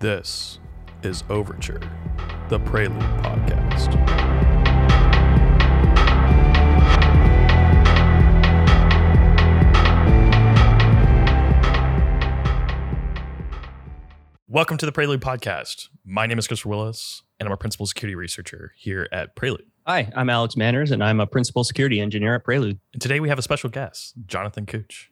This is Overture, the Prelude podcast. Welcome to the Prelude podcast. My name is Christopher Willis, and I'm a principal security researcher here at Prelude. Hi, I'm Alex Manners, and I'm a principal security engineer at Prelude. And today we have a special guest, Jonathan Couch.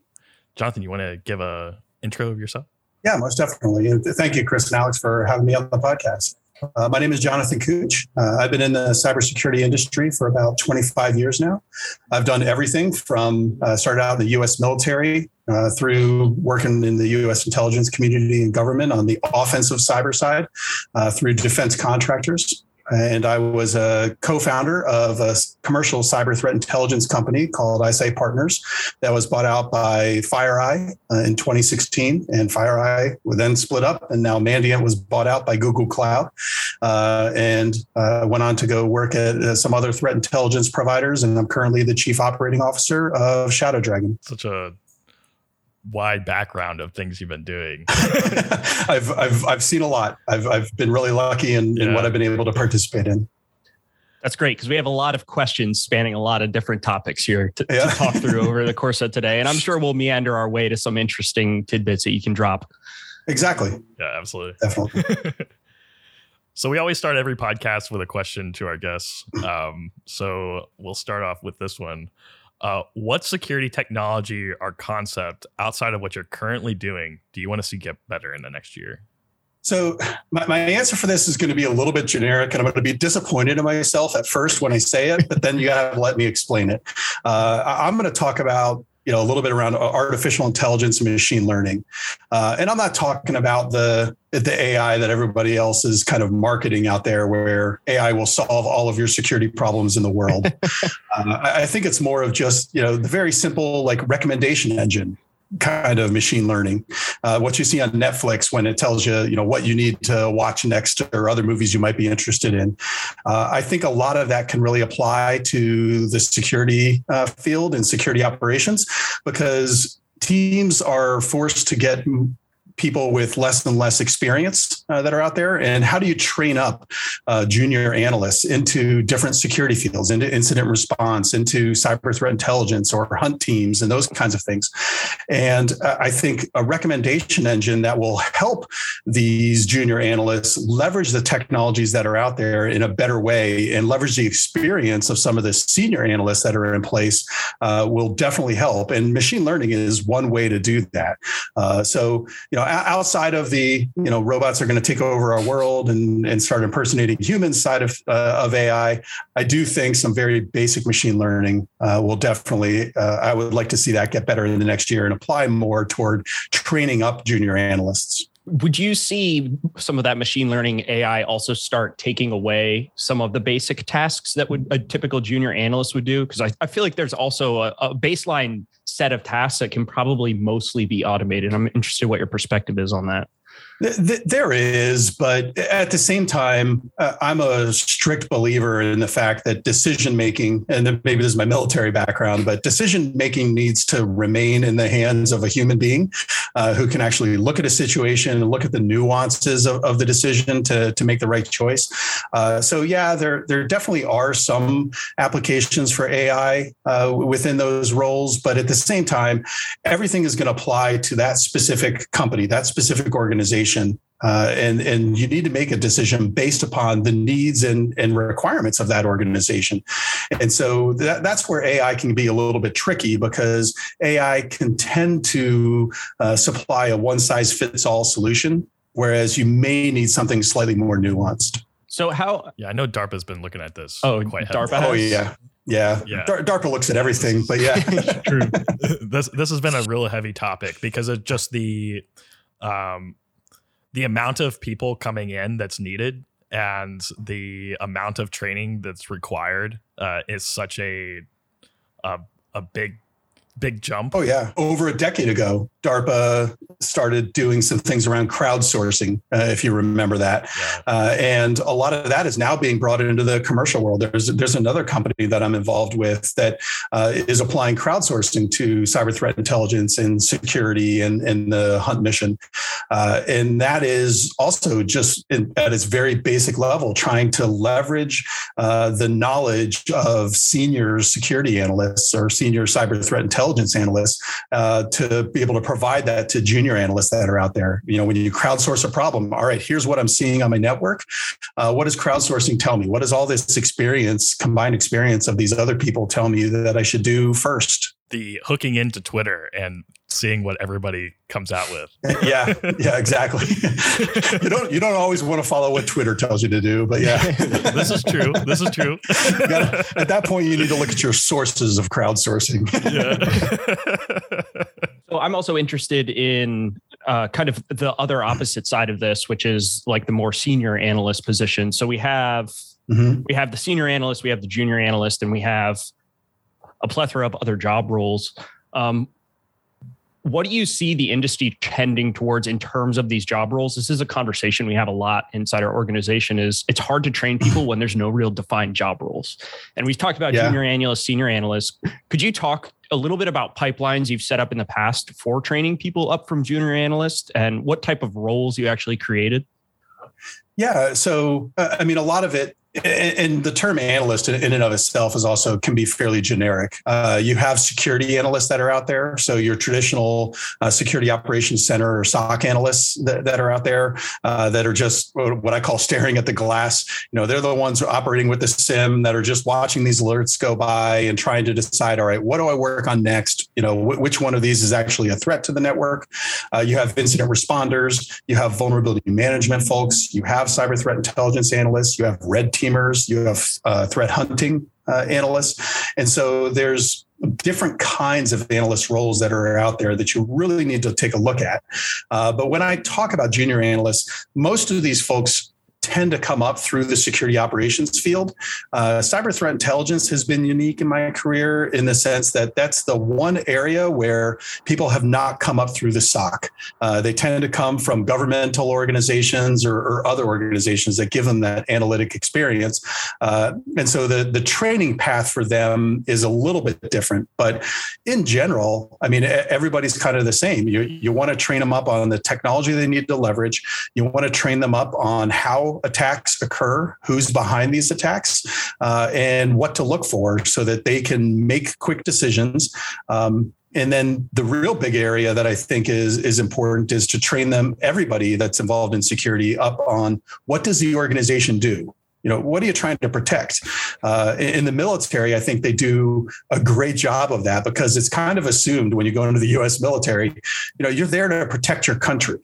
Jonathan, you want to give a intro of yourself? Yeah, most definitely. And thank you, Chris and Alex, for having me on the podcast. Uh, my name is Jonathan Couch. Uh, I've been in the cybersecurity industry for about 25 years now. I've done everything from uh, started out in the U.S. military uh, through working in the U.S. intelligence community and government on the offensive cyber side, uh, through defense contractors, and I was a co-founder of a commercial cyber threat intelligence company called iSight Partners that was bought out by FireEye uh, in 2016, and FireEye then split up, and now Mandiant was bought out by Google Cloud, uh, and uh, went on to go work at uh, some other threat intelligence providers, and I'm currently the chief operating officer of Shadow Dragon. Such a wide background of things you've been doing. I've, I've, I've seen a lot. I've, I've been really lucky in, yeah. in what I've been able to participate in. That's great because we have a lot of questions spanning a lot of different topics here to, yeah. to talk through over the course of today. And I'm sure we'll meander our way to some interesting tidbits that you can drop. Exactly. Yeah, absolutely. Definitely. so we always start every podcast with a question to our guests. Um, so we'll start off with this one. Uh, what security technology or concept outside of what you're currently doing do you want to see get better in the next year? So my, my answer for this is going to be a little bit generic, and I'm going to be disappointed in myself at first when I say it, but then you got to let me explain it. Uh, I'm going to talk about you know a little bit around artificial intelligence and machine learning. Uh, and i'm not talking about the the ai that everybody else is kind of marketing out there where ai will solve all of your security problems in the world. Uh, i think it's more of just you know the very simple like recommendation engine kind of machine learning. Uh, what you see on Netflix when it tells you, you know, what you need to watch next or other movies you might be interested in. Uh, I think a lot of that can really apply to the security uh, field and security operations because teams are forced to get people with less and less experience uh, that are out there? And how do you train up uh, junior analysts into different security fields into incident response into cyber threat intelligence or hunt teams and those kinds of things? And uh, i think a recommendation engine that will help these junior analysts leverage the technologies that are out there in a better way and leverage the experience of some of the senior analysts that are in place uh, will definitely help. And machine learning is one way to do that. Uh, so you know outside of the you know robots are going to take over our world and, and start impersonating humans side of uh, of AI, I do think some very basic machine learning uh, will definitely. Uh, I would like to see that get better in the next year and apply more toward training up junior analysts would you see some of that machine learning AI also start taking away some of the basic tasks that would a typical junior analyst would do? Because I, I feel like there's also a, a, baseline set of tasks that can probably mostly be automated. I'm interested what your perspective is on that. There is, but at the same time, uh, I'm a strict believer in the fact that decision making, and maybe this is my military background, but decision making needs to remain in the hands of a human being uh, who can actually look at a situation and look at the nuances of, of the decision to, to make the right choice. Uh, so, yeah, there, there definitely are some applications for AI uh, within those roles, but at the same time, everything is going to apply to that specific company, that specific organization organization. Uh, and and you need to make a decision based upon the needs and, and requirements of that organization. And so that, that's where AI can be a little bit tricky because AI can tend to uh, supply a one size fits all solution, whereas you may need something slightly more nuanced. So how? Yeah, I know DARPA's been looking at this. Oh, quite DARPA. Has? Oh yeah. Yeah. yeah. DARPA looks at everything, but yeah. True. this this has been a real heavy topic because of just the um the amount of people coming in that's needed and the amount of training that's required uh, is such a, a a big big jump. Oh yeah, over a decade ago, DARPA started doing some things around crowdsourcing, uh, if you remember that. Yeah. Uh, and a lot of that is now being brought into the commercial world. There's there's another company that I'm involved with that uh, is applying crowdsourcing to cyber threat intelligence and security and, and the hunt mission. Uh, and that is also just in, at its very basic level, trying to leverage uh, the knowledge of senior security analysts or senior cyber threat intelligence analysts uh, to be able to provide that to junior analysts that are out there. You know, when you crowdsource a problem, all right, here's what I'm seeing on my network. Uh, what does crowdsourcing tell me? What does all this experience, combined experience of these other people tell me that I should do first? The hooking into Twitter and seeing what everybody comes out with. yeah, yeah, exactly. you don't you don't always want to follow what Twitter tells you to do, but yeah, this is true. This is true. gotta, at that point, you need to look at your sources of crowdsourcing. yeah. so I'm also interested in uh, kind of the other opposite side of this, which is like the more senior analyst position. So we have mm-hmm. we have the senior analyst, we have the junior analyst, and we have a plethora of other job roles. Um, what do you see the industry tending towards in terms of these job roles? This is a conversation we have a lot inside our organization is it's hard to train people when there's no real defined job roles. And we've talked about yeah. junior analysts senior analysts could you talk a little bit about pipelines you've set up in the past for training people up from junior analyst and what type of roles you actually created? Yeah so uh, i mean a lot of it and the term analyst in and of itself is also can be fairly generic. Uh, you have security analysts that are out there. So your traditional uh, security operations center or SOC analysts that, that are out there uh, that are just what I call staring at the glass. You know, they're the ones operating with the SIEM that are just watching these alerts go by and trying to decide, all right, what do I work on next? You know, wh- which one of these is actually a threat to the network? Uh, you have incident responders, you have vulnerability management folks, you have cyber threat intelligence analysts, you have red teamers, you have uh, threat hunting uh, analysts. And so there's different kinds of analyst roles that are out there that you really need to take a look at. Uh, but when I talk about junior analysts, most of these folks tend to come up through the security operations field. Uh, cyber threat intelligence has been unique in my career in the sense that that's the one area where people have not come up through the SOC. Uh, they tend to come from governmental organizations or, or, other organizations that give them that analytic experience. Uh, and so the, the training path for them is a little bit different. But in general, I mean, everybody's kind of the same. You, you want to train them up on the technology they need to leverage, you want to train them up on how attacks occur, who's behind these attacks, uh, and what to look for so that they can make quick decisions. Um, and then the real big area that I think is is important is to train them, everybody that's involved in security, up on what does the organization do? You know what are you trying to protect? Uh, in the military i think they do a great job of that because it's kind of assumed when you go into the us military you know you're there to protect your country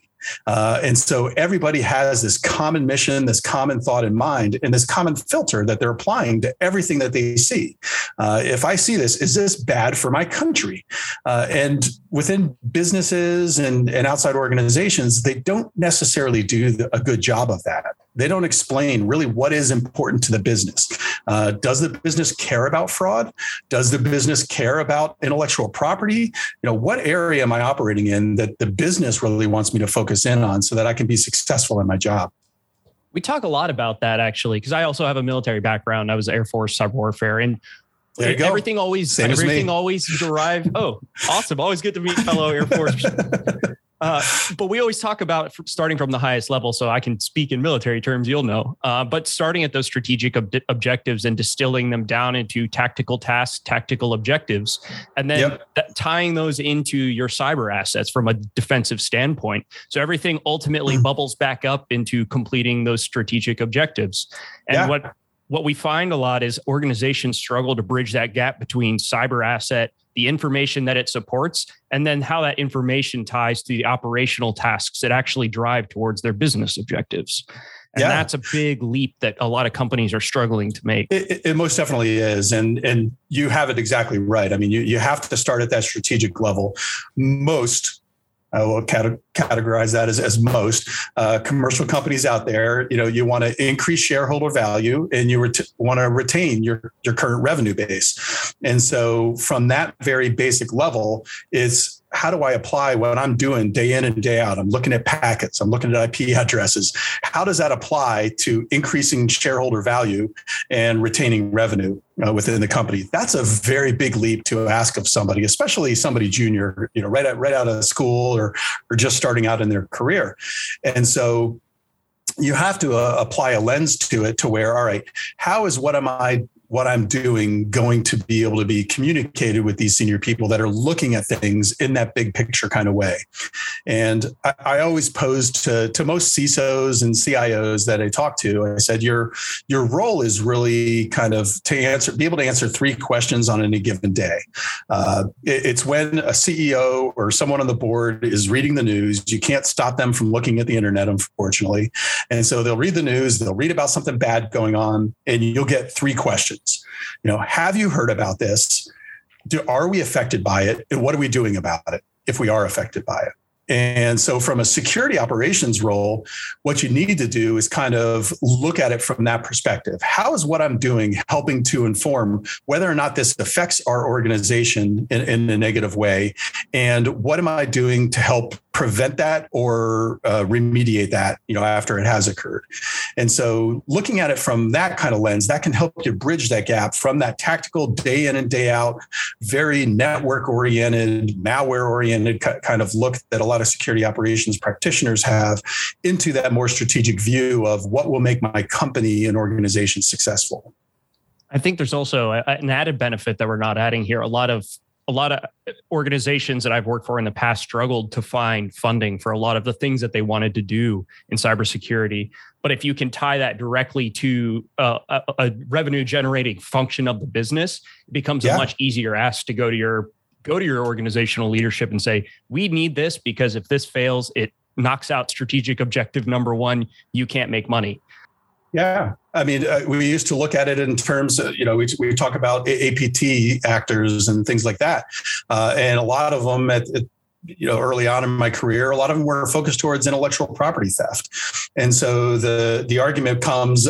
uh, and so everybody has this common mission, this common thought in mind, and this common filter that they're applying to everything that they see. Uh, if I see this, is this bad for my country? Uh, and within businesses and, and outside organizations, they don't necessarily do a good job of that. They don't explain really what is important to the business. Uh, does the business care about fraud? Does the business care about intellectual property? You know, what area am I operating in that the business really wants me to focus in on so that I can be successful in my job? We talk a lot about that actually, because I also have a military background. I was Air Force cyber warfare, and there you go. Everything always, Same everything always derived. Oh, awesome! Always good to meet fellow Air Force uh, but we always talk about starting from the highest level. So I can speak in military terms, you'll know. Uh, but starting at those strategic ob- objectives and distilling them down into tactical tasks, tactical objectives, and then yep. that, tying those into your cyber assets from a defensive standpoint. So everything ultimately mm. bubbles back up into completing those strategic objectives. And yeah. what what we find a lot is organizations struggle to bridge that gap between cyber asset the information that it supports, and then how that information ties to the operational tasks that actually drive towards their business objectives. And yeah. that's a big leap that a lot of companies are struggling to make. It, it, most definitely is. And, and you have it exactly right. I mean, you, you have to start at that strategic level. Most I will categorize that as, as most uh, commercial companies out there. You know, you want to increase shareholder value and you ret- want to retain your your current revenue base. And so, from that very basic level, it's how do I apply what I'm doing day in and day out? I'm looking at packets, I'm looking at IP addresses. How does that apply to increasing shareholder value and retaining revenue uh, within the company? That's a very big leap to ask of somebody, especially somebody junior, you know, right out right out of school or or just starting out in their career. And so you have to uh, apply a lens to it to where all right how is what am i what I'm doing going to be able to be communicated with these senior people that are looking at things in that big picture kind of way. And I, I always posed to, to most CISOs and CIOs that I talk to, I said, your, your role is really kind of to answer, be able to answer three questions on any given day. Uh, it, it's when a CEO or someone on the board is reading the news, you can't stop them from looking at the internet, unfortunately. And so they'll read the news, they'll read about something bad going on, and you'll get three questions questions. You know, have you heard about this? Do, are we affected by it? And what are we doing about it if we are affected by it? And so, from a security operations role, what you need to do is kind of look at it from that perspective. How is what I'm doing helping to inform whether or not this affects our organization in, in a negative way? And what am I doing to help prevent that or uh, remediate that you know after it has occurred and so looking at it from that kind of lens that can help you bridge that gap from that tactical day in and day out very network oriented malware oriented kind of look that a lot of security operations practitioners have into that more strategic view of what will make my company and organization successful I think there's also an added benefit that we're not adding here. A lot of a lot of organizations that I've worked for in the past struggled to find funding for a lot of the things that they wanted to do in cybersecurity. But if you can tie that directly to uh, a, a, revenue generating function of the business, it becomes yeah. a much easier ask to go to your go to your organizational leadership and say, "We need this because if this fails, it knocks out strategic objective number one. You can't make money." Yeah. I mean, uh, we used to look at it in terms of, you know, we, we talk about APT actors and things like that. Uh, and a lot of them at, at, you know, early on in my career, a lot of them were focused towards intellectual property theft. And so the, the argument comes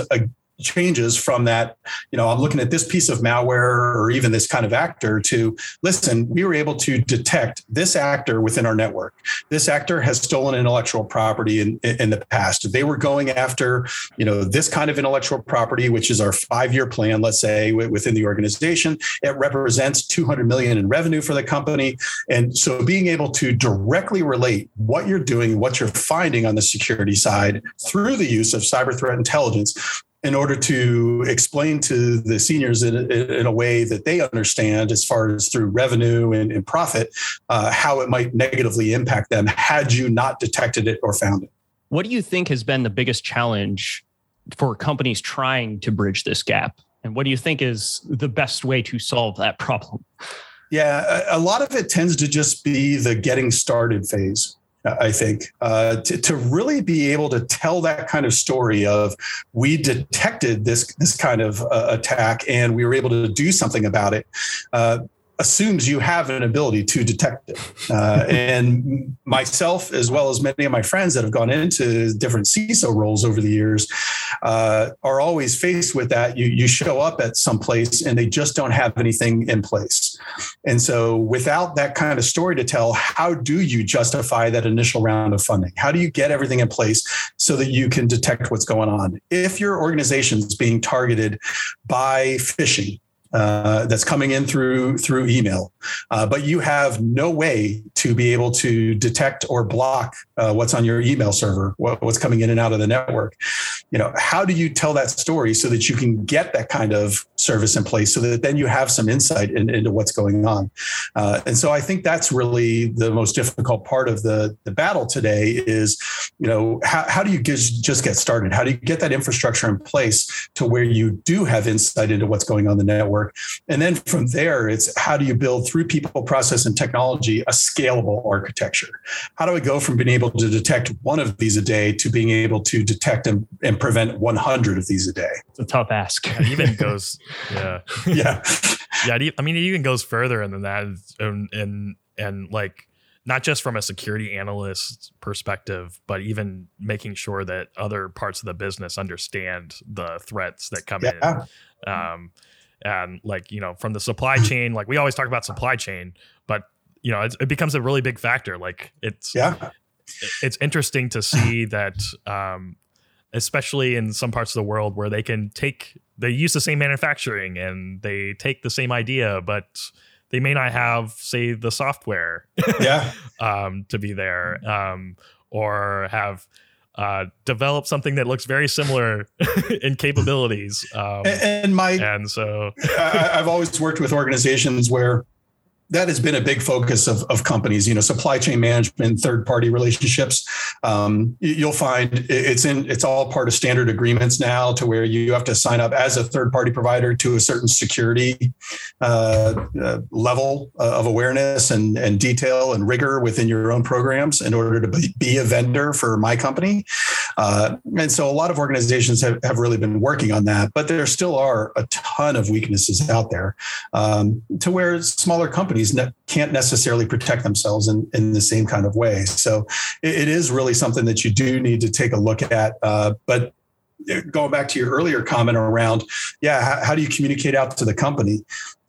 changes from that you know i'm looking at this piece of malware or even this kind of actor to listen we were able to detect this actor within our network. This actor has stolen intellectual property in, in the past. They were going after you know this kind of intellectual property which is our five year plan let's say within the organization. It represents 200 million in revenue for the company. And so being able to directly relate what you're doing what you're finding on the security side through the use of cyber threat intelligence in order to explain to the seniors in, in, a way that they understand as far as through revenue and, and profit uh, how it might negatively impact them had you not detected it or found it. What do you think has been the biggest challenge for companies trying to bridge this gap? And what do you think is the best way to solve that problem? Yeah a lot of it tends to just be the getting started phase I think, uh, to, to really be able to tell that kind of story of we detected this this kind of uh, attack and we were able to do something about it. Uh, assumes you have an ability to detect it. Uh, and myself, as well as many of my friends that have gone into different CISO roles over the years, uh, are always faced with that. You, you show up at some place and they just don't have anything in place. And so, without that kind of story to tell, how do you justify that initial round of funding? How do you get everything in place so that you can detect what's going on? If your organization is being targeted by phishing, uh, that's coming in through through email, uh, but you have no way to be able to detect or block uh, what's on your email server, what, what's coming in and out of the network. You know, how do you tell that story so that you can get that kind of service in place, so that then you have some insight in, into what's going on? Uh, and so I think that's really the most difficult part of the the battle today is, you know, how, how do you just get started? How do you get that infrastructure in place to where you do have insight into what's going on in the network? Work. And then from there, it's how do you build through people, process, and technology a scalable architecture? How do I go from being able to detect one of these a day to being able to detect and, and prevent 100 of these a day? It's a tough ask. it even goes, yeah. yeah. yeah. I mean, it even goes further than that. And, and, and like, not just from a security analyst perspective, but even making sure that other parts of the business understand the threats that come yeah. in. Um, and like you know from the supply chain like we always talk about supply chain but you know it, it becomes a really big factor. Like it's yeah, it's interesting to see that, um, especially in some parts of the world where they can take they use the same manufacturing and they take the same idea, but they may not have, say, the software, yeah, um, to be there, um, or have uh, developed something that looks very similar in capabilities. Um, and, and my and so I, I've always worked with organizations where that has been a big focus of, of companies you know supply chain management third party relationships. Um, you'll find it's in it's all part of standard agreements now to where you have to sign up as a third party provider to a certain security uh, uh, level of awareness and, and detail and rigor within your own programs in order to be a vendor for my company uh, and so a lot of organizations have, have really been working on that but there still are a ton of weaknesses out there um, to where smaller companies ne- can't necessarily protect themselves in, in the same kind of way. So it, it is really something that you do need to take a look at. Uh, but going back to your earlier comment around, yeah, how, how do you communicate out to the company?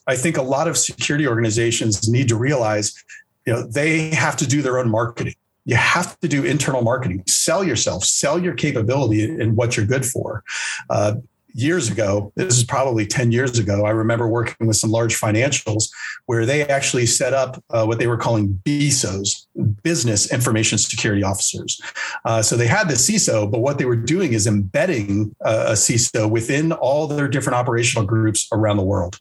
I think a lot of security organizations need to realize, you know, they have to do their own marketing you have to do internal marketing sell yourself sell your capability and what you're good for uh, years ago, this is probably 10 years ago, I remember working with some large financials where they actually set up uh, what they were calling BISOs, business information security officers. Uh, so they had the CISO, but what they were doing is embedding uh, a CISO within all their different operational groups around the world.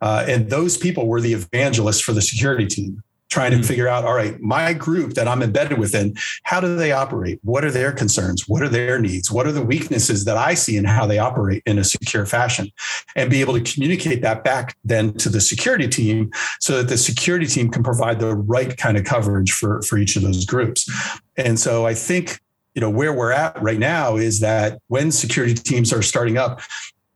Uh, and those people were the evangelists for the security team trying to mm-hmm. figure out all right my group that i'm embedded within how do they operate? What are their concerns? What are their needs? What are the weaknesses that i see in how they operate in a secure fashion? And be able to communicate that back then to the security team so that the security team can provide the right kind of coverage for for each of those groups. And so i think you know where we're at right now is that when security teams are starting up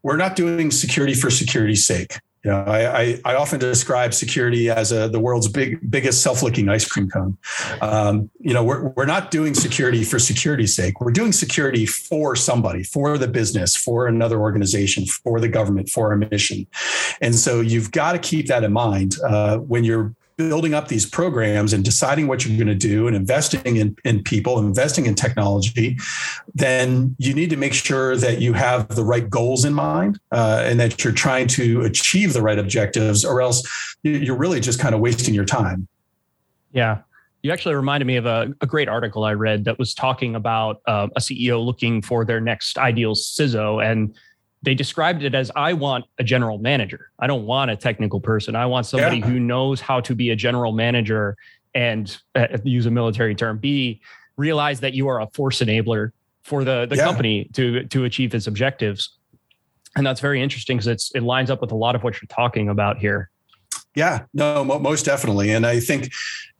we're not doing security for security's sake you know, I, I, often describe security as a, the world's big, biggest self-licking ice cream cone. Um, you know, we're, we're not doing security for security's sake. We're doing security for somebody, for the business, for another organization, for the government, for a mission. And so you've got to keep that in mind uh, when you're building up these programs and deciding what you're going to do and investing in, in people, investing in technology, then you need to make sure that you have the right goals in mind uh, and that you're trying to achieve the right objectives, or else you're really just kind of wasting your time. Yeah. You actually reminded me of a, a great article I read that was talking about uh, a CEO looking for their next ideal CISO. And they described it as I want a general manager. I don't want a technical person. I want somebody yeah. who knows how to be a general manager and uh, use a military term. B realize that you are a force enabler for the the yeah. company to to achieve its objectives. And that's very interesting because it's it lines up with a lot of what you're talking about here. Yeah, no, most definitely. And I think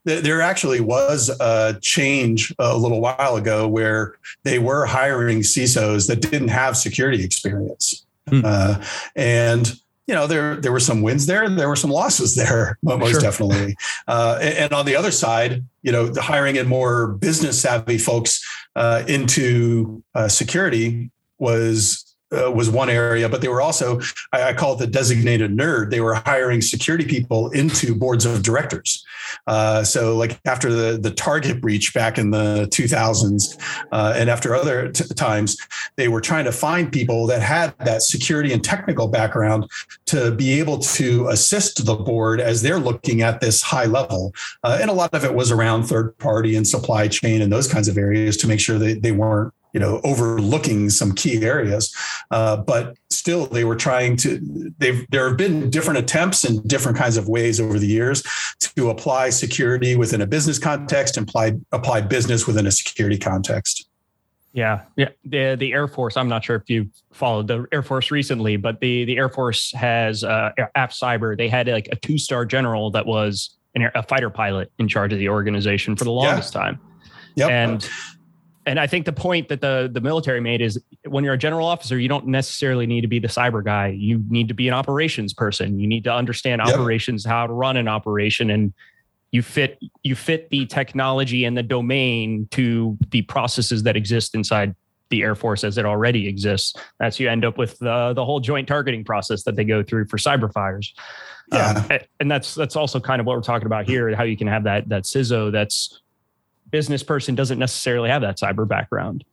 there actually was a change a little while ago where they were hiring CISOs that didn't have security experience. Hmm. Uh, and you know there there were some wins there there were some losses there most sure. definitely uh, and, and, on the other side you know the hiring in more business savvy folks uh, into uh, security was uh, was one area, but they were also, I, I, call it the designated nerd. They were hiring security people into boards of directors. Uh, so, like after the, the Target breach back in the 2000s, uh, and after other t- times, they were trying to find people that had that security and technical background to be able to assist the board as they're looking at this high level. Uh, and a lot of it was around third party and supply chain and those kinds of areas to make sure that they weren't you know overlooking some key areas uh, but still they were trying to they've there have been different attempts in different kinds of ways over the years to apply security within a business context and apply apply business within a security context yeah, yeah. The the Air Force. I'm not sure if you followed the Air Force recently, but the the Air Force has uh, AF Cyber. They had like a two star general that was an, a fighter pilot in charge of the organization for the longest yeah. time. Yep. And and I think the point that the the military made is when you're a general officer, you don't necessarily need to be the cyber guy. You need to be an operations person. You need to understand yep. operations, how to run an operation, and you fit you fit the technology and the domain to the processes that exist inside the Air Force as it already exists. That's you end up with the the whole joint targeting process that they go through for cyber fires. Yeah. Um, and that's that's also kind of what we're talking about here, how you can have that that CISO that's business person doesn't necessarily have that cyber background.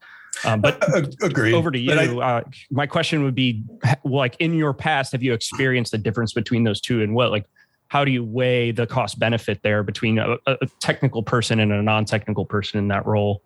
Um, but uh, agree. Over to you. I, uh, my question would be, like in your past, have you experienced the difference between those two, and what like how do you weigh the cost benefit there between a, a technical person and a non-technical person in that role?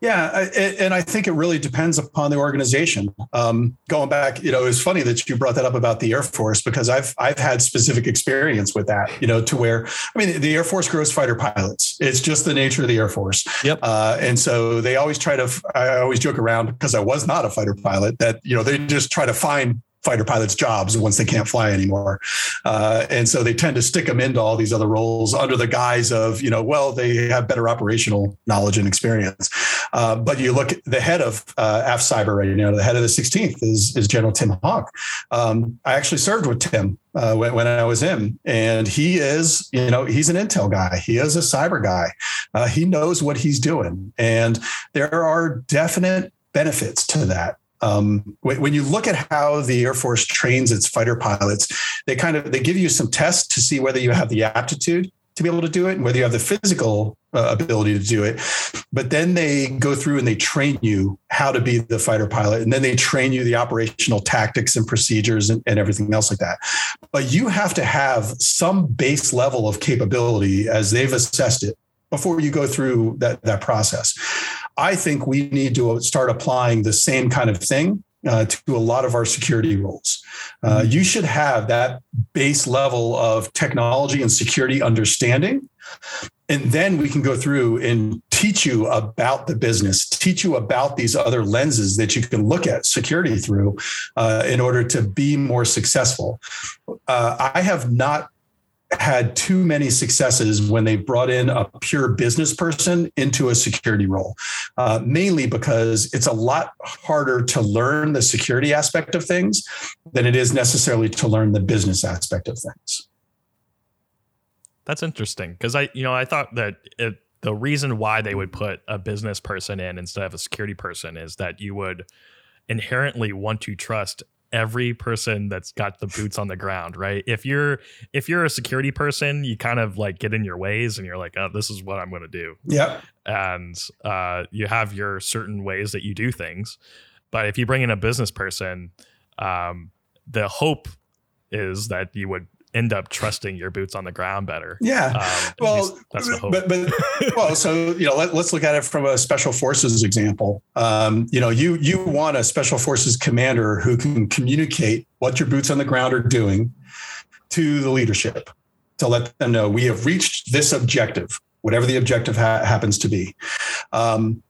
Yeah, and I think it really depends upon the organization. Um, going back, you know, it's funny that you brought that up about the Air Force because I've I've had specific experience with that. You know, to where I mean, the Air Force grows fighter pilots. It's just the nature of the Air Force. Yep. Uh, and so they always try to. I always joke around because I was not a fighter pilot that you know they just try to find fighter pilots jobs once they can't fly anymore. Uh, and so they tend to stick them into all these other roles under the guise of, you know, well, they have better operational knowledge and experience. Uh, but you look at the head of uh, AF Cyber right now, the head of the 16th is, is General Tim Haugh. Um, I actually served with Tim uh, when, when, I was in, and he is, you know, he's an intel guy. He is a cyber guy. Uh, he knows what he's doing. And there are definite benefits to that. Um, when, you look at how the Air Force trains its fighter pilots, they kind of they give you some tests to see whether you have the aptitude to be able to do it and whether you have the physical uh, ability to do it. But then they go through and they train you how to be the fighter pilot. And then they train you the operational tactics and procedures and, and everything else like that. But you have to have some base level of capability as they've assessed it before you go through that, that process. I think we need to start applying the same kind of thing uh, to a lot of our security roles. Uh, mm-hmm. you should have that base level of technology and security understanding. And then we can go through and teach you about the business, teach you about these other lenses that you can look at security through uh, in order to be more successful. Uh, I have not had too many successes when they brought in a pure business person into a security role, uh, mainly because it's a lot harder to learn the security aspect of things than it is necessarily to learn the business aspect of things. That's interesting because I, you know, I thought that it, the reason why they would put a business person in instead of a security person is that you would inherently want to trust every person that's got the boots on the ground, right? If you're if you're a security person, you kind of like get in your ways and you're like, oh, this is what I'm going to do. Yeah. And uh, you have your certain ways that you do things. But if you bring in a business person, um, the hope is that you would end up trusting your boots on the ground better. Yeah. Um, well, that's the hope. But, but well, so you know, let, us look at it from a special forces example. Um, you know, you you want a special forces commander who can communicate what your boots on the ground are doing to the leadership to let them know we have reached this objective, whatever the objective ha- happens to be. Um,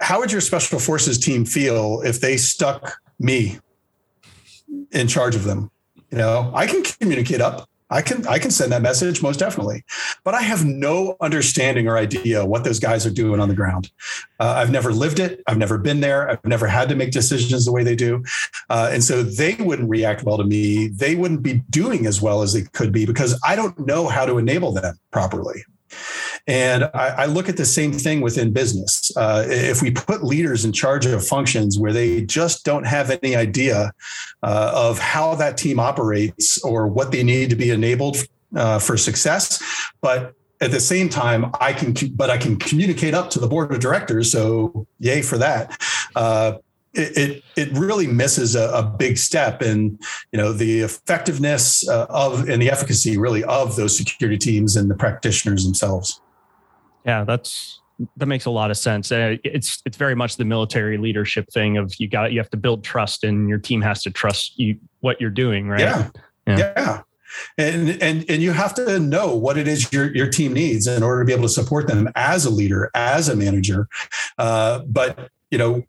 how would your special forces team feel if they stuck me in charge of them? You know, I can communicate up. I can I can send that message most definitely, but I have no understanding or idea what those guys are doing on the ground. Uh, I've never lived it. I've never been there. I've never had to make decisions the way they do, uh, and so they wouldn't react well to me. They wouldn't be doing as well as they could be because I don't know how to enable them properly. And I, I look at the same thing within business. Uh, if we put leaders in charge of functions where they just don't have any idea uh, of how that team operates or what they need to be enabled uh, for success, but at the same time, I can, but I can communicate up to the board of directors. So, yay for that. Uh, it, it, it really misses a, a, big step in you know the effectiveness uh, of and the efficacy really of those security teams and the practitioners themselves. Yeah, that's that makes a lot of sense. Uh, it's it's very much the military leadership thing of you got you have to build trust and your team has to trust you what you're doing, right? Yeah. Yeah. yeah. And, and and you have to know what it is your your team needs in order to be able to support them as a leader, as a manager. Uh, but you know,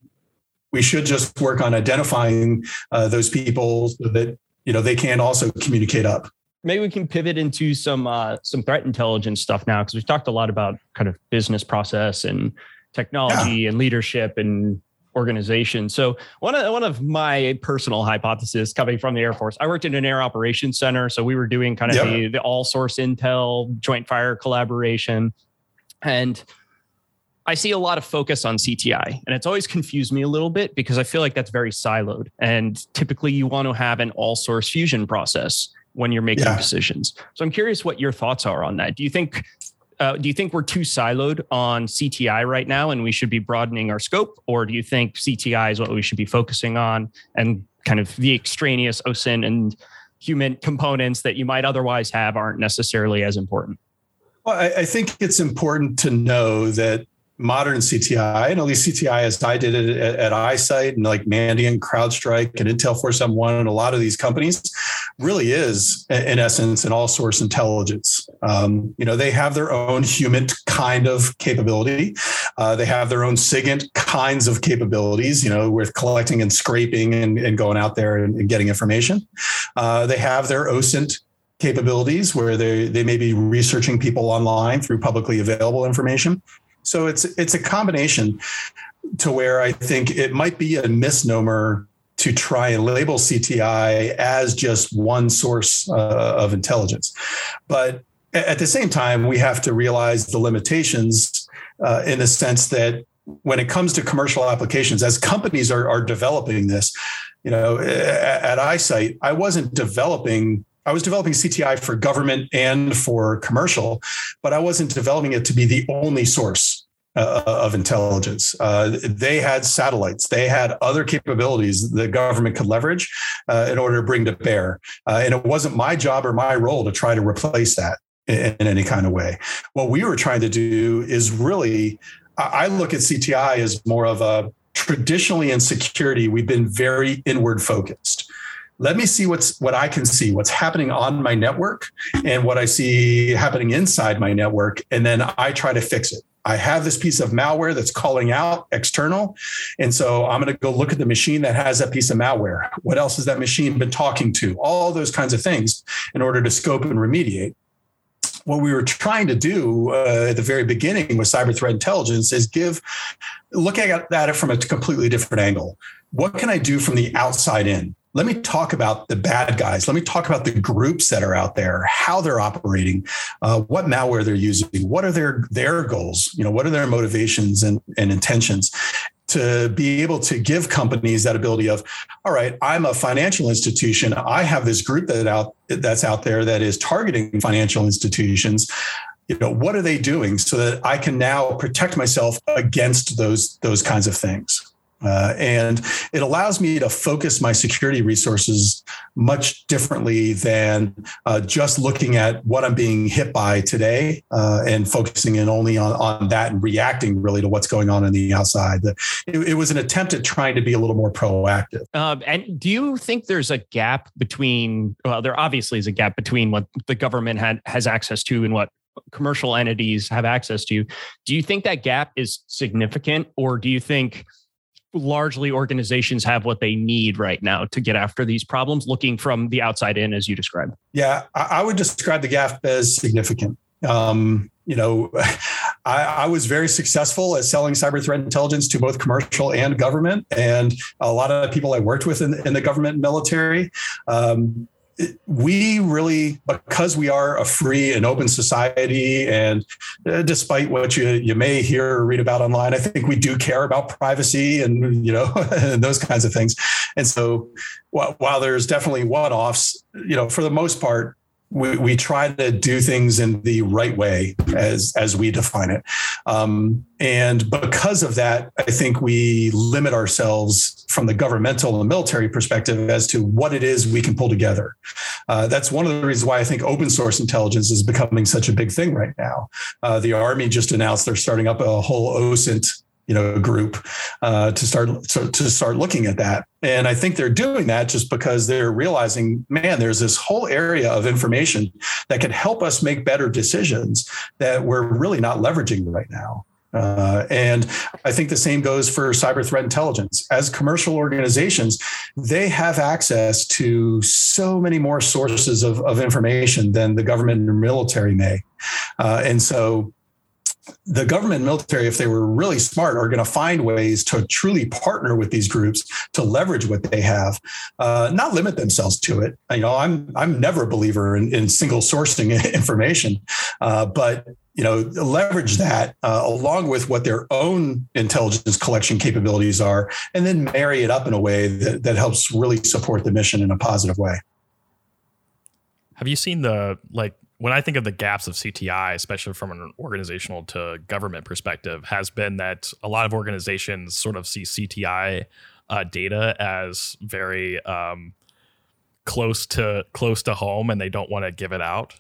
we should just work on identifying uh, those people so that you know they can also communicate up maybe we can pivot into some uh, some threat intelligence stuff now because we've talked a lot about kind of business process and technology yeah. and leadership and organization. So one of one of my personal hypotheses coming from the Air Force, I worked in an air operations center, so we were doing kind of the, the all source intel, joint fire collaboration, and I see a lot of focus on CTI, and it's always confused me a little bit because I feel like that's very siloed. And typically, you want to have an all source fusion process when you're making Yeah. decisions. So I'm curious what your thoughts are on that. Do you think uh, do you think we're too siloed on CTI right now and we should be broadening our scope, or do you think CTI is what we should be focusing on and kind of the extraneous OSINT and human components that you might otherwise have aren't necessarily as important? Well, I, I think it's important to know that modern CTI, and at least CTI as I did it at, at iSight and like Mandiant, CrowdStrike, and Intel 471, and a lot of these companies, really is in essence an all source intelligence. Um, you know, they have their own human kind of capability. Uh, they have their own SIGINT kinds of capabilities, you know, with collecting and scraping and, and going out there and, and getting information. Uh, they have their OSINT capabilities where they, they may be researching people online through publicly available information. So it's it's a combination to where I think it might be a misnomer to try and label CTI as just one source uh, of intelligence. But at the same time, we have to realize the limitations uh, in the sense that when it comes to commercial applications, as companies are, are developing this, you know, at, at iSight, I wasn't developing I was developing CTI for government and for commercial, but I wasn't developing it to be the only source uh, of intelligence. Uh, they had satellites, they had other capabilities the government could leverage uh, in order to bring to bear. Uh, and it wasn't my job or my role to try to replace that in, in any kind of way. What we were trying to do is really, I look at CTI as more of a traditionally in security, we've been very inward focused let me see what's what I can see, what's happening on my network and what I see happening inside my network. And then I try to fix it. I have this piece of malware that's calling out external. And so I'm going to go look at the machine that has that piece of malware. What else has that machine been talking to? All those kinds of things in order to scope and remediate. What we were trying to do uh, at the very beginning with cyber threat intelligence is give, looking at it from a completely different angle. What can I do from the outside in? Let me talk about the bad guys. Let me talk about the groups that are out there, how they're operating, uh, what malware they're using, what are their their goals, you know, what are their motivations and, and intentions to be able to give companies that ability of, all right, I'm a financial institution. I have this group that out that's out there that is targeting financial institutions you know what are they doing so that i can now protect myself against those those kinds of things uh, and it allows me to focus my security resources much differently than uh, just looking at what I'm being hit by today uh, and focusing in only on, on that and reacting really to what's going on in the outside. It, it, was an attempt at trying to be a little more proactive. Um, and do you think there's a gap between, well, there obviously is a gap between what the government had, has access to and what commercial entities have access to. Do you think that gap is significant or do you think largely organizations have what they need right now to get after these problems, looking from the outside in, as you described? Yeah, I would describe the gap as significant. Um, you know, I, I, was very successful at selling cyber threat intelligence to both commercial and government, and a lot of people I worked with in, in the government military. Um, we really because we are a free and open society and uh, despite what you you may hear or read about online i think we do care about privacy and you know and those kinds of things. And so while, while there's definitely one-offs you know for the most part we, we try to do things in the right way as as we define it. Um, and because of that i think we limit ourselves from the governmental and military perspective as to what it is we can pull together. Uh, that's one of the reasons why i think open source intelligence is becoming such a big thing right now. Uh, the army just announced they're starting up a whole osint you know group uh, to start to, to start looking at that and i think they're doing that just because they're realizing man there's this whole area of information that can help us make better decisions that we're really not leveraging right now uh, and I think the same goes for cyber threat intelligence. As commercial organizations, they have access to so many more sources of, of information than the government and military may. Uh, and so the government and military, if they were really smart, are going to find ways to truly partner with these groups to leverage what they have, uh, not limit themselves to it. You know, I'm I'm never a believer in, in single sourcing information, uh, but you know, leverage that uh, along with what their own intelligence collection capabilities are, and then marry it up in a way that, that helps really support the mission in a positive way. Have you seen the like when I think of the gaps of CTI, especially from an organizational to government perspective, has been that a lot of organizations sort of see CTI uh, data as very um, close to close to home, and they don't want to give it out.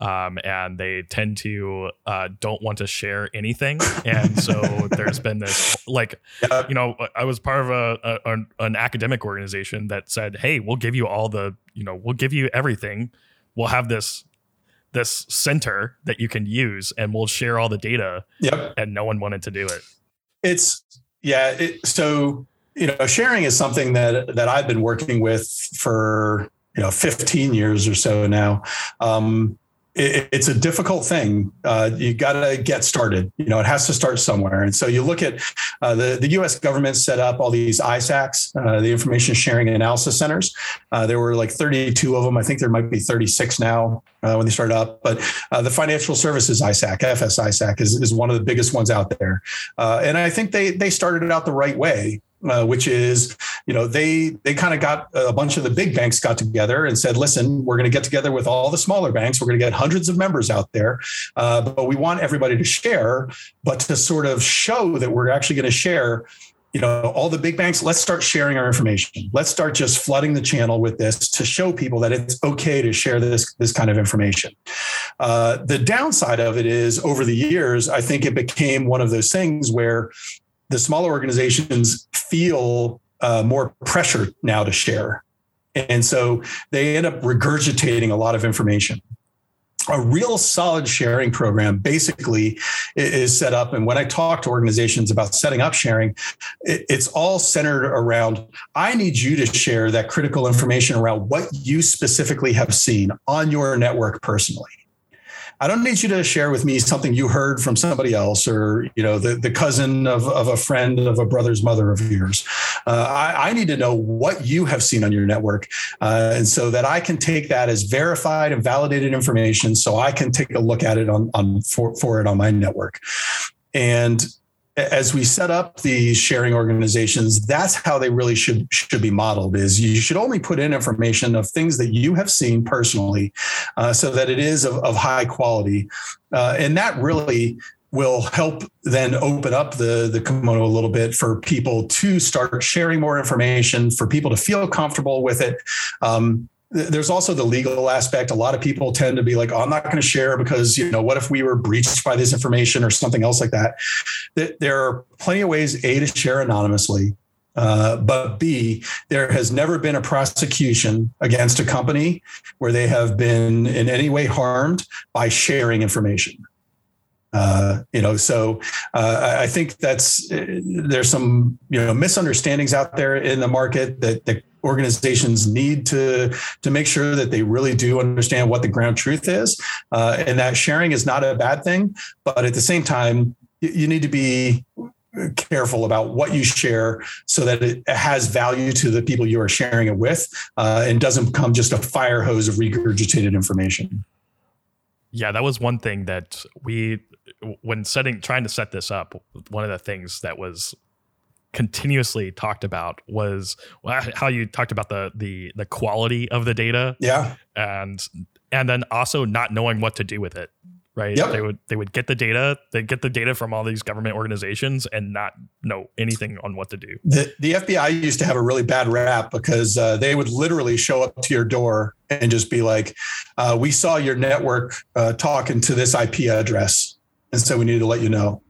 Um, and they tend to uh, don't want to share anything, and so there's been this like, you know, I was part of a, a an academic organization that said, "Hey, we'll give you all the, you know, we'll give you everything. We'll have this this center that you can use and we'll share all the data. Yep. And no one wanted to do it. It's yeah. It, so you know, sharing is something that that I've been working with for you know 15 years or so now. Um, it, it's a difficult thing. Uh, you got to get started. You know, it has to start somewhere. And so you look at uh, the the U.S. government set up all these ISACs, uh, the Information Sharing Analysis Centers. Uh, there were like 32 of them. I think there might be 36 now uh, when they started up. But uh, the Financial Services ISAC, FS ISAC, is, is one of the biggest ones out there. and I think they they started it out the right way uh, which is, you know, they they kind of got a bunch of the big banks got together and said, listen, we're going to get together with all the smaller banks. We're going to get hundreds of members out there, uh, but we want everybody to share, but to sort of show that we're actually going to share. You know, all the big banks, let's start sharing our information. Let's start just flooding the channel with this to show people that it's okay to share this, this kind of information. Uh, the downside of it is over the years, I think it became one of those things where the smaller organizations feel uh, more pressure now to share. And so they end up regurgitating a lot of information. A real solid sharing program basically is set up. And when I talk to organizations about setting up sharing, it's all centered around I need you to share that critical information around what you specifically have seen on your network personally. I don't need you to share with me something you heard from somebody else or, you know, the, the cousin of, of a friend of a brother's mother of yours. Uh, I, I, need to know what you have seen on your network. Uh, and so that I can take that as verified and validated information so I can take a look at it on, on for, for it on my network. And as we set up these sharing organizations that's how they really should should be modeled is you should only put in information of things that you have seen personally uh, so that it is of, of high quality. Uh, and that really will help then open up the the kimono a little bit for people to start sharing more information for people to feel comfortable with it. Um, there's also the legal aspect. A lot of people tend to be like, oh, I'm not going to share because, you know, what if we were breached by this information or something else like that? There are plenty of ways, A, to share anonymously. Uh, but B, there has never been a prosecution against a company where they have been in any way harmed by sharing information. Uh, you know, so uh, I think that's uh, there's some you know misunderstandings out there in the market that, that organizations need to to make sure that they really do understand what the ground truth is, uh, and that sharing is not a bad thing. But at the same time, you, need to be careful about what you share so that it has value to the people you are sharing it with uh, and doesn't become just a fire hose of regurgitated information. Yeah, that was one thing that we when setting trying to set this up, one of the things that was continuously talked about was how you talked about the the the quality of the data. Yeah. And and then also not knowing what to do with it. Right. Yep. They would they would get the data, they get the data from all these government organizations and not know anything on what to do. The the FBI used to have a really bad rap because uh, they would literally show up to your door and just be like, uh, "We saw your network uh, talking to this IP address, and so we need to let you know."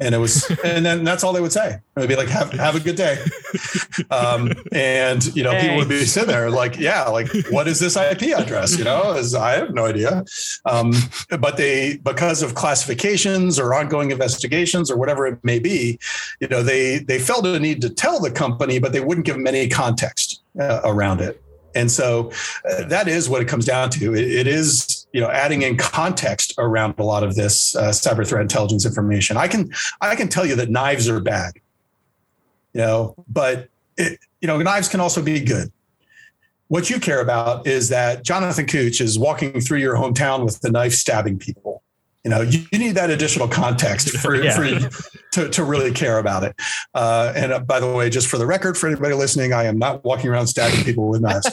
And it was and then that's all they would say. It would be like have, have a good day. Um, and you know people would be sitting there like yeah like what is this ip address? You know As i have no idea. Um, but they because of classifications or ongoing investigations or whatever it may be you know they they felt a need to tell the company but they wouldn't give them any context uh, around it and so uh, that is what it comes down to. it, it is, you know, adding in context around a lot of this uh, cyber threat intelligence information. I can I can tell you that knives are bad, you know, but it, you know, knives can also be good. What you care about is that Jonathan Couch is walking through your hometown with the knife stabbing people. You know, you, you need that additional context for, Yeah. for to, to really care about it. Uh, and uh, by the way, just for the record, for anybody listening, I am not walking around stabbing people with knives.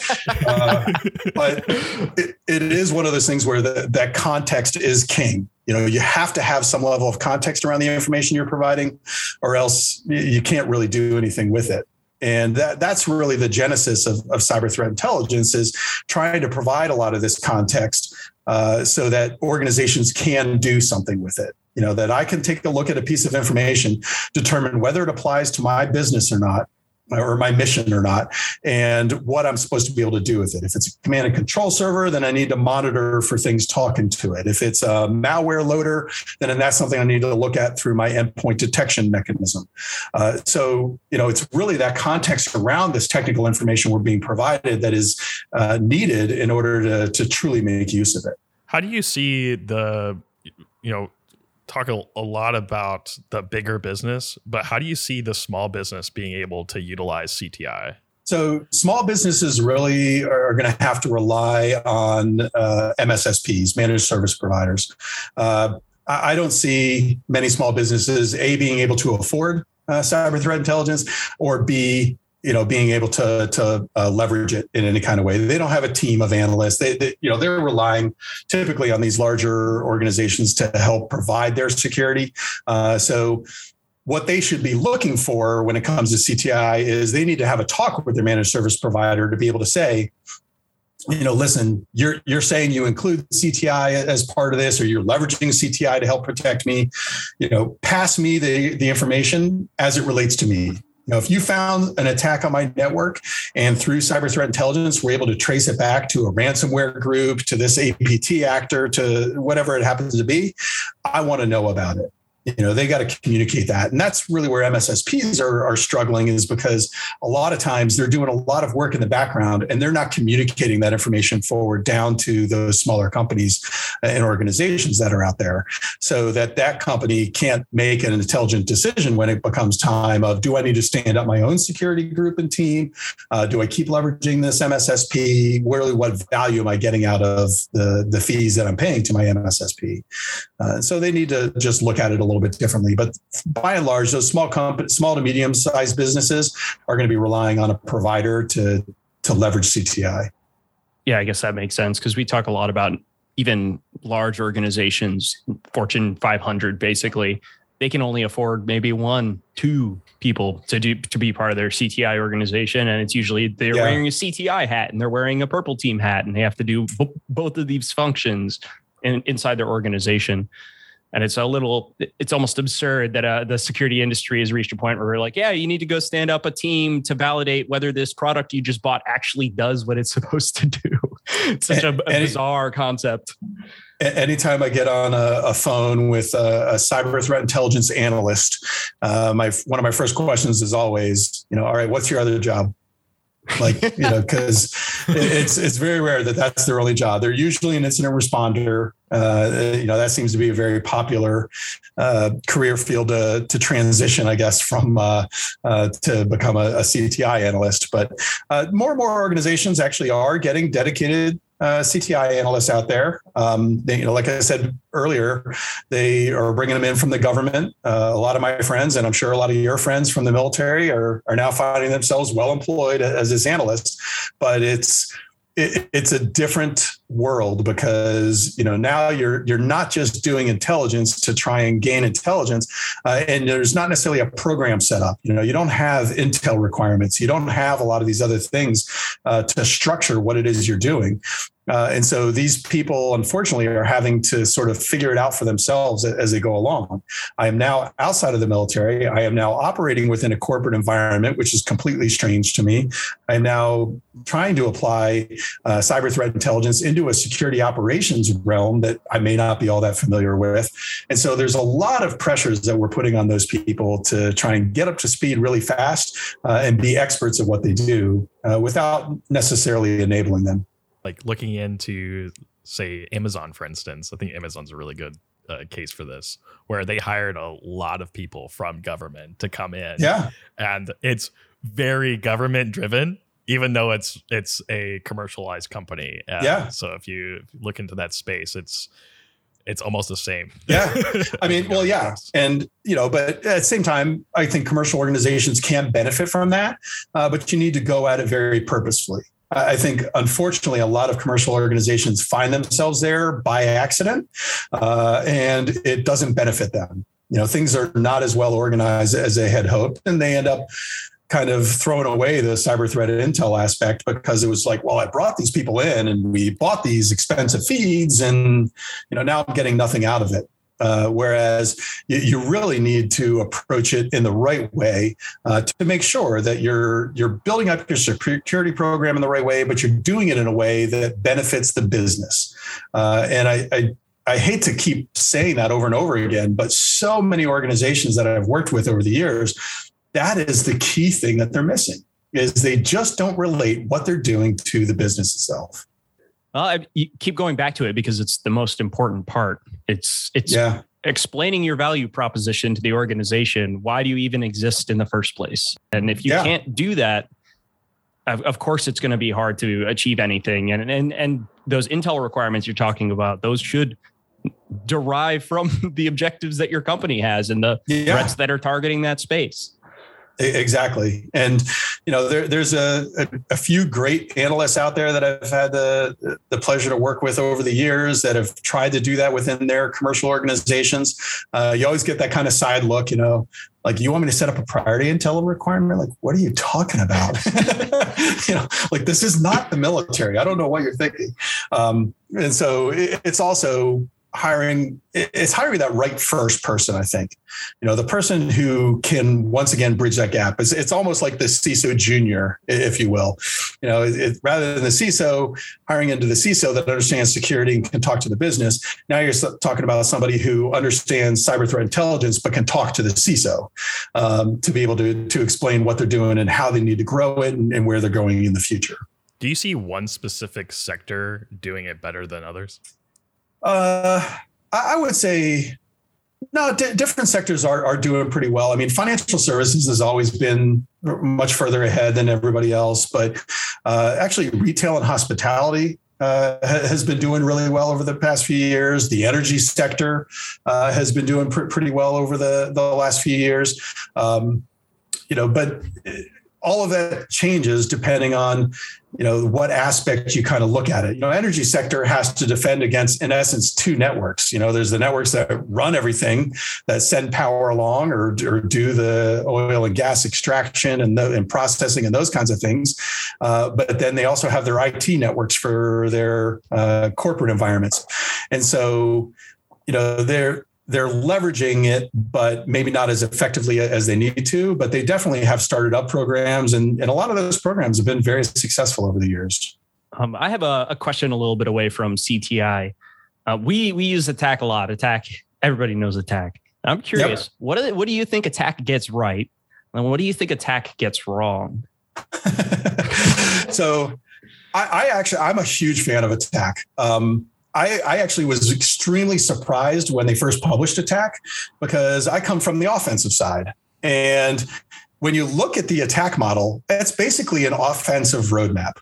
Uh, but it, it is one of those things where the, that context is king. You know, you have to have some level of context around the information you're providing, or else you can't really do anything with it. And that, that's really the genesis of, of cyber threat intelligence is trying to provide a lot of this context uh, so that organizations can do something with it. You know, that I can take a look at a piece of information, determine whether it applies to my business or not, or my mission or not, and what I'm supposed to be able to do with it. If it's a command and control server, then I need to monitor for things talking to it. If it's a malware loader, then that's something I need to look at through my endpoint detection mechanism. Uh, so, you know, it's really that context around this technical information we're being provided that is uh, needed in order to, to truly make use of it. How do you see the, you know, talk a, a lot about the bigger business, but how do you see the small business being able to utilize CTI? So small businesses really are going to have to rely on uh, MSSPs, managed service providers. Uh, I don't see many small businesses a being able to afford uh, cyber threat intelligence, or b you know being able to to uh, leverage it in any kind of way. They don't have a team of analysts. They, they you know they're relying typically on these larger organizations to help provide their security. Uh, so what they should be looking for when it comes to CTI is they need to have a talk with their managed service provider to be able to say, you know, listen, you're you're saying you include CTI as part of this, or you're leveraging CTI to help protect me. You know, pass me the the information as it relates to me. If you found an attack on my network and through cyber threat intelligence, we're able to trace it back to a ransomware group, to this APT actor, to whatever it happens to be, I want to know about it you know they got to communicate that. And that's really where mssps are, are struggling is because a lot of times they're doing a lot of work in the background and they're not communicating that information forward down to those smaller companies and organizations that are out there. So that that company can't make an intelligent decision when it becomes time of do i need to stand up my own security group and team? Uh, do i keep leveraging this mssp really what value am i getting out of the, the fees that i'm paying to my mssp uh, so they need to just look at it a little bit differently. But by and large, those small comp- small to medium sized businesses are going to be relying on a provider to to leverage CTI. Yeah, I guess that makes sense because we talk a lot about even large organizations, Fortune 500, basically, they can only afford maybe one, two people to do to be part of their CTI organization, and it's usually they're Yeah. wearing a CTI hat and they're wearing a purple team hat, and they have to do b- both of these functions in, inside their organization. And it's a little, it's almost absurd that uh, the security industry has reached a point where we're like, yeah, you need to go stand up a team to validate whether this product you just bought actually does what it's supposed to do. it's such a, a bizarre concept. Anytime I get on a, a phone with a, a cyber threat intelligence analyst, uh, my one of my first questions is always, you know, all right, what's your other job? like you know because it's it's very rare that that's their only job they're usually an incident responder uh, you know that seems to be a very popular uh, career field to, to transition i guess from uh, uh, to become a, a cti analyst but uh, more and more organizations actually are getting dedicated uh, CTI analysts out there. Um, they, you know, like I said earlier, they are bringing them in from the government. Uh, a lot of my friends, and I'm sure a lot of your friends from the military, are are now finding themselves well employed as this analyst. But it's it, it's a different world because you know now you're you're not just doing intelligence to try and gain intelligence uh, and there's not necessarily a program set up. You know you don't have intel requirements. You don't have a lot of these other things uh, to structure what it is you're doing uh, and so these people, unfortunately, are having to sort of figure it out for themselves as they go along. I am now outside of the military. I am now operating within a corporate environment, which is completely strange to me. I am now trying to apply uh, cyber threat intelligence into a security operations realm that I may not be all that familiar with. And so there's a lot of pressures that we're putting on those people to try and get up to speed really fast uh, and be experts at what they do uh, without necessarily enabling them like looking into say Amazon for instance, I think Amazon's a really good uh, case for this where they hired a lot of people from government to come in. Yeah. And it's very government driven even though it's it's a commercialized company. Yeah. So if you look into that space, it's it's almost the same. Yeah. I mean, well, yeah. And, you know, but at the same time, I think commercial organizations can benefit from that, uh, but you need to go at it very purposefully. I think, unfortunately, a lot of commercial organizations find themselves there by accident, uh, and it doesn't benefit them. You know, things are not as well organized as they had hoped, and they end up kind of throwing away the cyber threat intel aspect because it was like, well, I brought these people in and we bought these expensive feeds, and you know now I'm getting nothing out of it. Uh, whereas you, you, really need to approach it in the right way uh, to make sure that you're you're building up your security program in the right way, but you're doing it in a way that benefits the business. Uh, and I, I I hate to keep saying that over and over again, but so many organizations that I've worked with over the years that is the key thing that they're missing is they just don't relate what they're doing to the business itself. Well, I, you keep going back to it because it's the most important part. It's it's yeah. explaining your value proposition to the organization. Why do you even exist in the first place? And if you yeah. can't do that, of, of course, it's going to be hard to achieve anything. And and and those intel requirements you're talking about, those should derive from the objectives that your company has and the yeah. threats that are targeting that space. Exactly. And, you know, there, there's a, a, a, few great analysts out there that I've had the, the pleasure to work with over the years that have tried to do that within their commercial organizations. Uh, you always get that kind of side look, you know, like you want me to set up a priority intel requirement? Like, what are you talking about? you know, like this is not the military. I don't know what you're thinking. Um, and so it, it's also hiring it's hiring that right first person i think. You know the person who can once again bridge that gap. It's, it's almost like the ciso junior if you will. You know it, rather than the ciso hiring into the ciso that understands security and can talk to the business now you're talking about somebody who understands cyber threat intelligence but can talk to the ciso um, to be able to to explain what they're doing and how they need to grow it and, and where they're going in the future. Do you see one specific sector doing it better than others uh, I would say no. D- different sectors are are doing pretty well. I mean, financial services has always been much further ahead than everybody else, but uh, actually, retail and hospitality uh, has been doing really well over the past few years. The energy sector uh, has been doing pr- pretty well over the the last few years. Um, you know, but all of that changes depending on you know what aspect you kind of look at it. You know energy sector has to defend against in essence two networks. You know there's the networks that run everything that send power along or, or do the oil and gas extraction and, the, and processing and those kinds of things. Uh, but then they also have their it networks for their uh, corporate environments. And so you know they're they're leveraging it, but maybe not as effectively as they need to. But they definitely have started up programs, and, and a lot of those programs have been very successful over the years. Um, I have a, a, question a little bit away from CTI. Uh, we we use attack a lot. Attack, everybody knows attack. I'm curious, yep. what do, what do you think attack gets right, and what do you think attack gets wrong? so, I, I, actually I'm a huge fan of attack. Um, I, I, actually was extremely surprised when they first published Attack because I come from the offensive side. And when you look at the attack model, it's basically an offensive roadmap.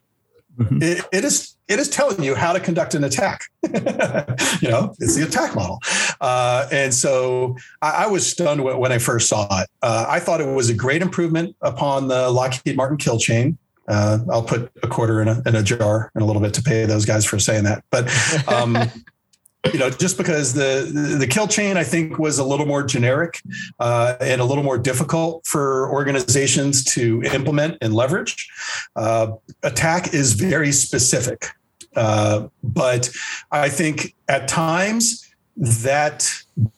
Mm-hmm. It, it is it is telling you how to conduct an attack. you know, it's the attack model. Uh, and so I, I, was stunned when I first saw it. Uh, I thought it was a great improvement upon the Lockheed Martin kill chain. Uh, I'll put a quarter in a, in a jar in a little bit to pay those guys for saying that. But um, you know, just because the the kill chain I think was a little more generic uh, and a little more difficult for organizations to implement and leverage. Uh, attack is very specific, uh, but I think at times that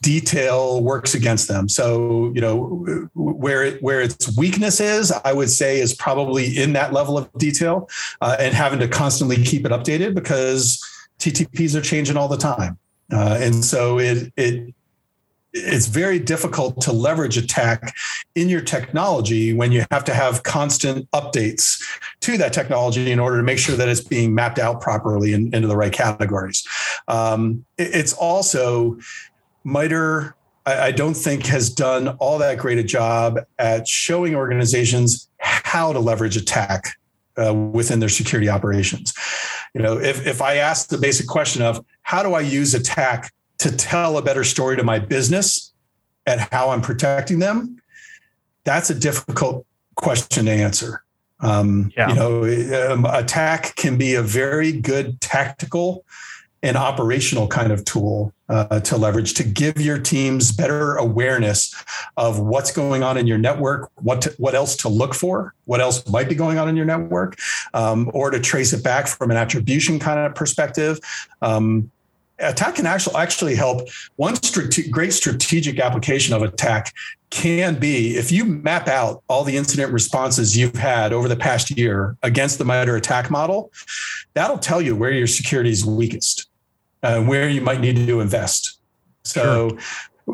detail works against them. So, you know, where it, where its weakness is, I would say is probably in that level of detail uh, and having to constantly keep it updated because TTPs are changing all the time. Uh, and so it, it, it's very difficult to leverage attack in your technology when you have to have constant updates to that technology in order to make sure that it's being mapped out properly in, into the right categories. Um, it's also MITRE, I, I don't think has done all that great a job at showing organizations how to leverage attack uh, within their security operations. You know, if, if I ask the basic question of how do I use attack to tell a better story to my business and how I'm protecting them, that's a difficult question to answer. Um, yeah. You know, um, attack can be a very good tactical and operational kind of tool uh, to leverage to give your teams better awareness of what's going on in your network, what to, what else to look for, what else might be going on in your network, um, or to trace it back from an attribution kind of perspective. Um, attack can actually actually help. One strate- great strategic application of attack can be if you map out all the incident responses you've had over the past year against the MITRE attack model, that'll tell you where your security is weakest, uh, where you might need to invest. So sure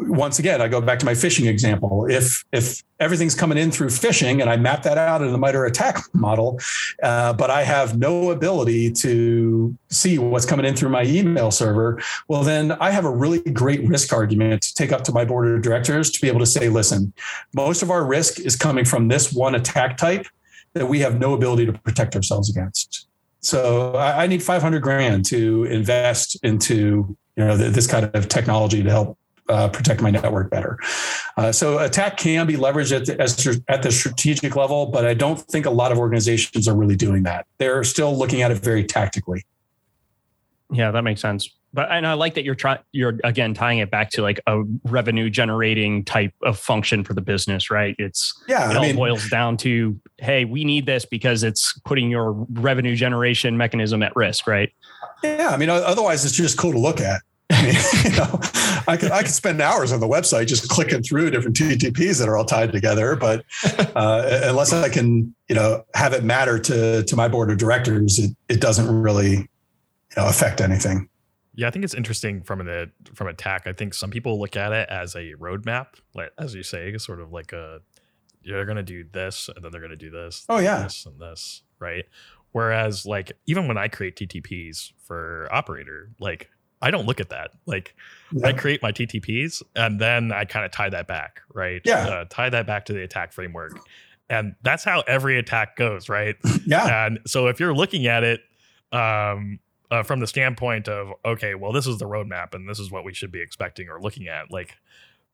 once again, I go back to my phishing example. If if everything's coming in through phishing, and I map that out in the MITRE attack model, uh, but I have no ability to see what's coming in through my email server, well, then I have a really great risk argument to take up to my board of directors to be able to say, listen, most of our risk is coming from this one attack type that we have no ability to protect ourselves against. So I, I need 500 grand to invest into you know this kind of technology to help uh, protect my network better. Uh, so attack can be leveraged at the, as, at the strategic level, but I don't think a lot of organizations are really doing that. They're still looking at it very tactically. Yeah, that makes sense. But and I like that you're trying you're again tying it back to like a revenue generating type of function for the business, right? It's yeah, it I all mean, boils down to hey, we need this because it's putting your revenue generation mechanism at risk, right? Yeah, I mean, otherwise it's just cool to look at. I mean, you know, I could I could spend hours on the website just clicking through different TTPs that are all tied together, but uh, unless I can, you know, have it matter to to my board of directors, it, it doesn't really, you know, affect anything. Yeah, I think it's interesting from an from attack. I think some people look at it as a roadmap, like as you say, sort of like a they're going to do this and then they're going to do this. Oh yeah, this and this, right? Whereas like even when I create TTPs for operator, like I don't look at that. Like yeah. I create my TTPs and then I kind of tie that back, right? Yeah. Uh, tie that back to the attack framework. And that's how every attack goes, right? Yeah. And so if you're looking at it um, uh, from the standpoint of, okay, well, this is the roadmap and this is what we should be expecting or looking at, like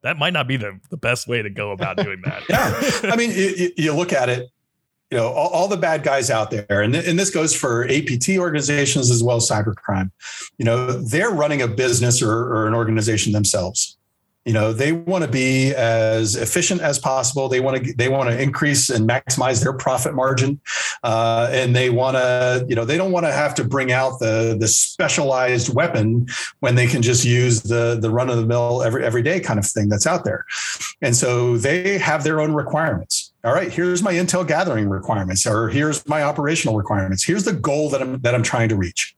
that might not be the, the best way to go about doing that. yeah. I mean, you, you look at it you know all, all, the bad guys out there. And, th- and this goes for apt organizations as well as cybercrime. You know they're running a business or, or an organization themselves. You know they want to be as efficient as possible. They want to they want to increase and maximize their profit margin. Uh, and they want to you know they don't want to have to bring out the the specialized weapon when they can just use the the run of the mill every everyday kind of thing that's out there. And so they have their own requirements all right here's my intel gathering requirements or here's my operational requirements here's the goal that i'm that i'm trying to reach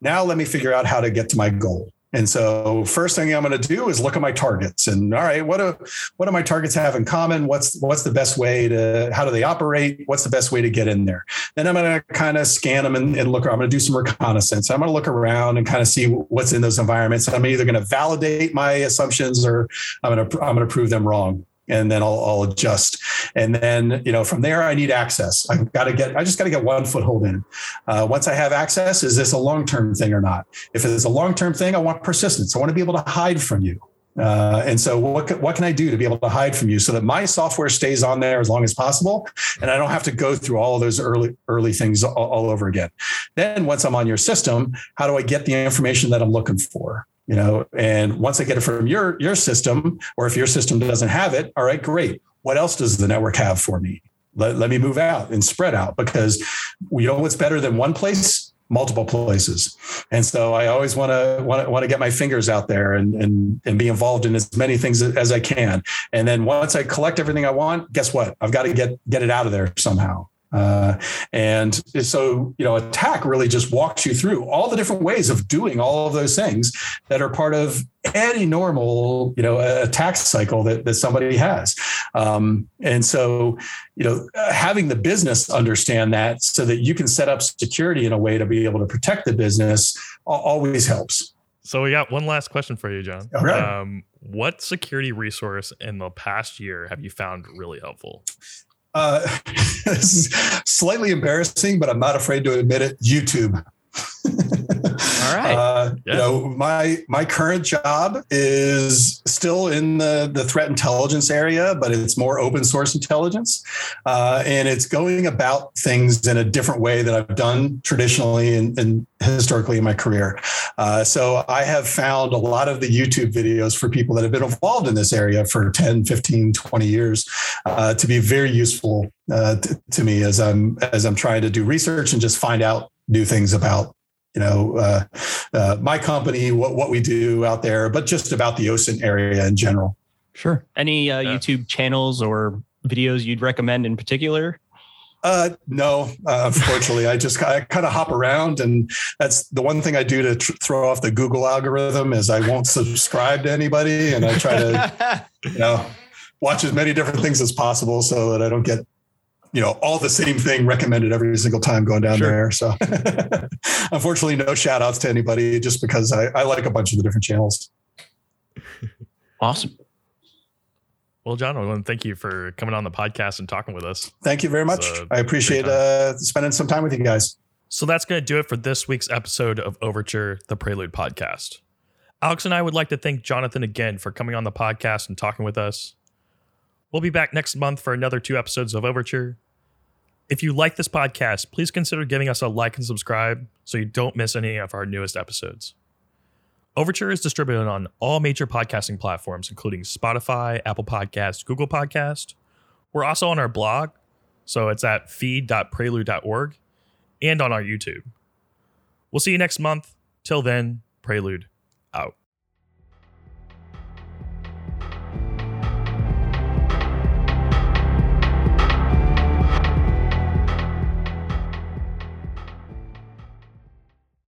now let me figure out how to get to my goal and so first thing I'm going to do is look at my targets and all right, what do what do my targets have in common? What's what's the best way to how do they operate? What's the best way to get in there? Then I'm going to kind of scan them and, and look. I'm going to do some reconnaissance. I'm going to look around and kind of see what's in those environments. I'm either going to validate my assumptions or I'm going to I'm going to prove them wrong and then I'll, I'll, adjust. And then, you know, from there, I need access. I've got to get, I just got to get one foothold in. Uh, once I have access, is this a long term thing or not? If it's a long term thing, I want persistence. I want to be able to hide from you. Uh, and so, what what can I do to be able to hide from you so that my software stays on there as long as possible, and I don't have to go through all those early early things all, all over again? Then, once I'm on your system, how do I get the information that I'm looking for? You know and once i get it from your your system or if your system doesn't have it all right great. What else does the network have for me? Let, let me move out and spread out because you know what's better than one place multiple places. And so i always want to want to get my fingers out there and, and and be involved in as many things as i can. And then once i collect everything i want guess what? I've got to get get it out of there somehow uh, and so, you know, attack really just walks you through all the different ways of doing all of those things that are part of any normal, you know, attack cycle that, that somebody has. Um, and so, you know, having the business understand that so that you can set up security in a way to be able to protect the business always helps. So we got one last question for you, John. All right. Um, what security resource in the past year have you found really helpful? Uh, this is slightly embarrassing, but I'm not afraid to admit it. YouTube. All right. Uh, Yeah. You know, my my current job is still in the the threat intelligence area, but it's more open source intelligence, uh, and it's going about things in a different way that I've done traditionally and, and historically in my career. Uh, so I have found a lot of the YouTube videos for people that have been involved in this area for 10, 15, 20 years uh, to be very useful uh, t- to me as I'm as I'm trying to do research and just find out new things about you know uh, uh, my company, what what we do out there, but just about the OSINT area in general. Sure. Any uh, Yeah. YouTube channels or videos you'd recommend in particular? Uh, no, uh, unfortunately, I just I kind of hop around, and that's the one thing I do to tr- throw off the Google algorithm is I won't subscribe to anybody, and I try to you know watch as many different things as possible so that I don't get you know all the same thing recommended every single time going down Sure. there. So unfortunately, no shout outs to anybody just because I, I like a bunch of the different channels. awesome. Well, John, I want to thank you for coming on the podcast and talking with us. Thank you very much. It's a I appreciate uh, spending some time with you guys. So that's going to do it for this week's episode of Overture, the Prelude podcast. Alex and I would like to thank Jonathan again for coming on the podcast and talking with us. We'll be back next month for another two episodes of Overture. If you like this podcast, please consider giving us a like and subscribe so you don't miss any of our newest episodes. Overture is distributed on all major podcasting platforms, including Spotify, Apple Podcasts, Google Podcast. We're also on our blog, so it's at feed.prelude.org and on our YouTube. We'll see you next month. Till then, Prelude out.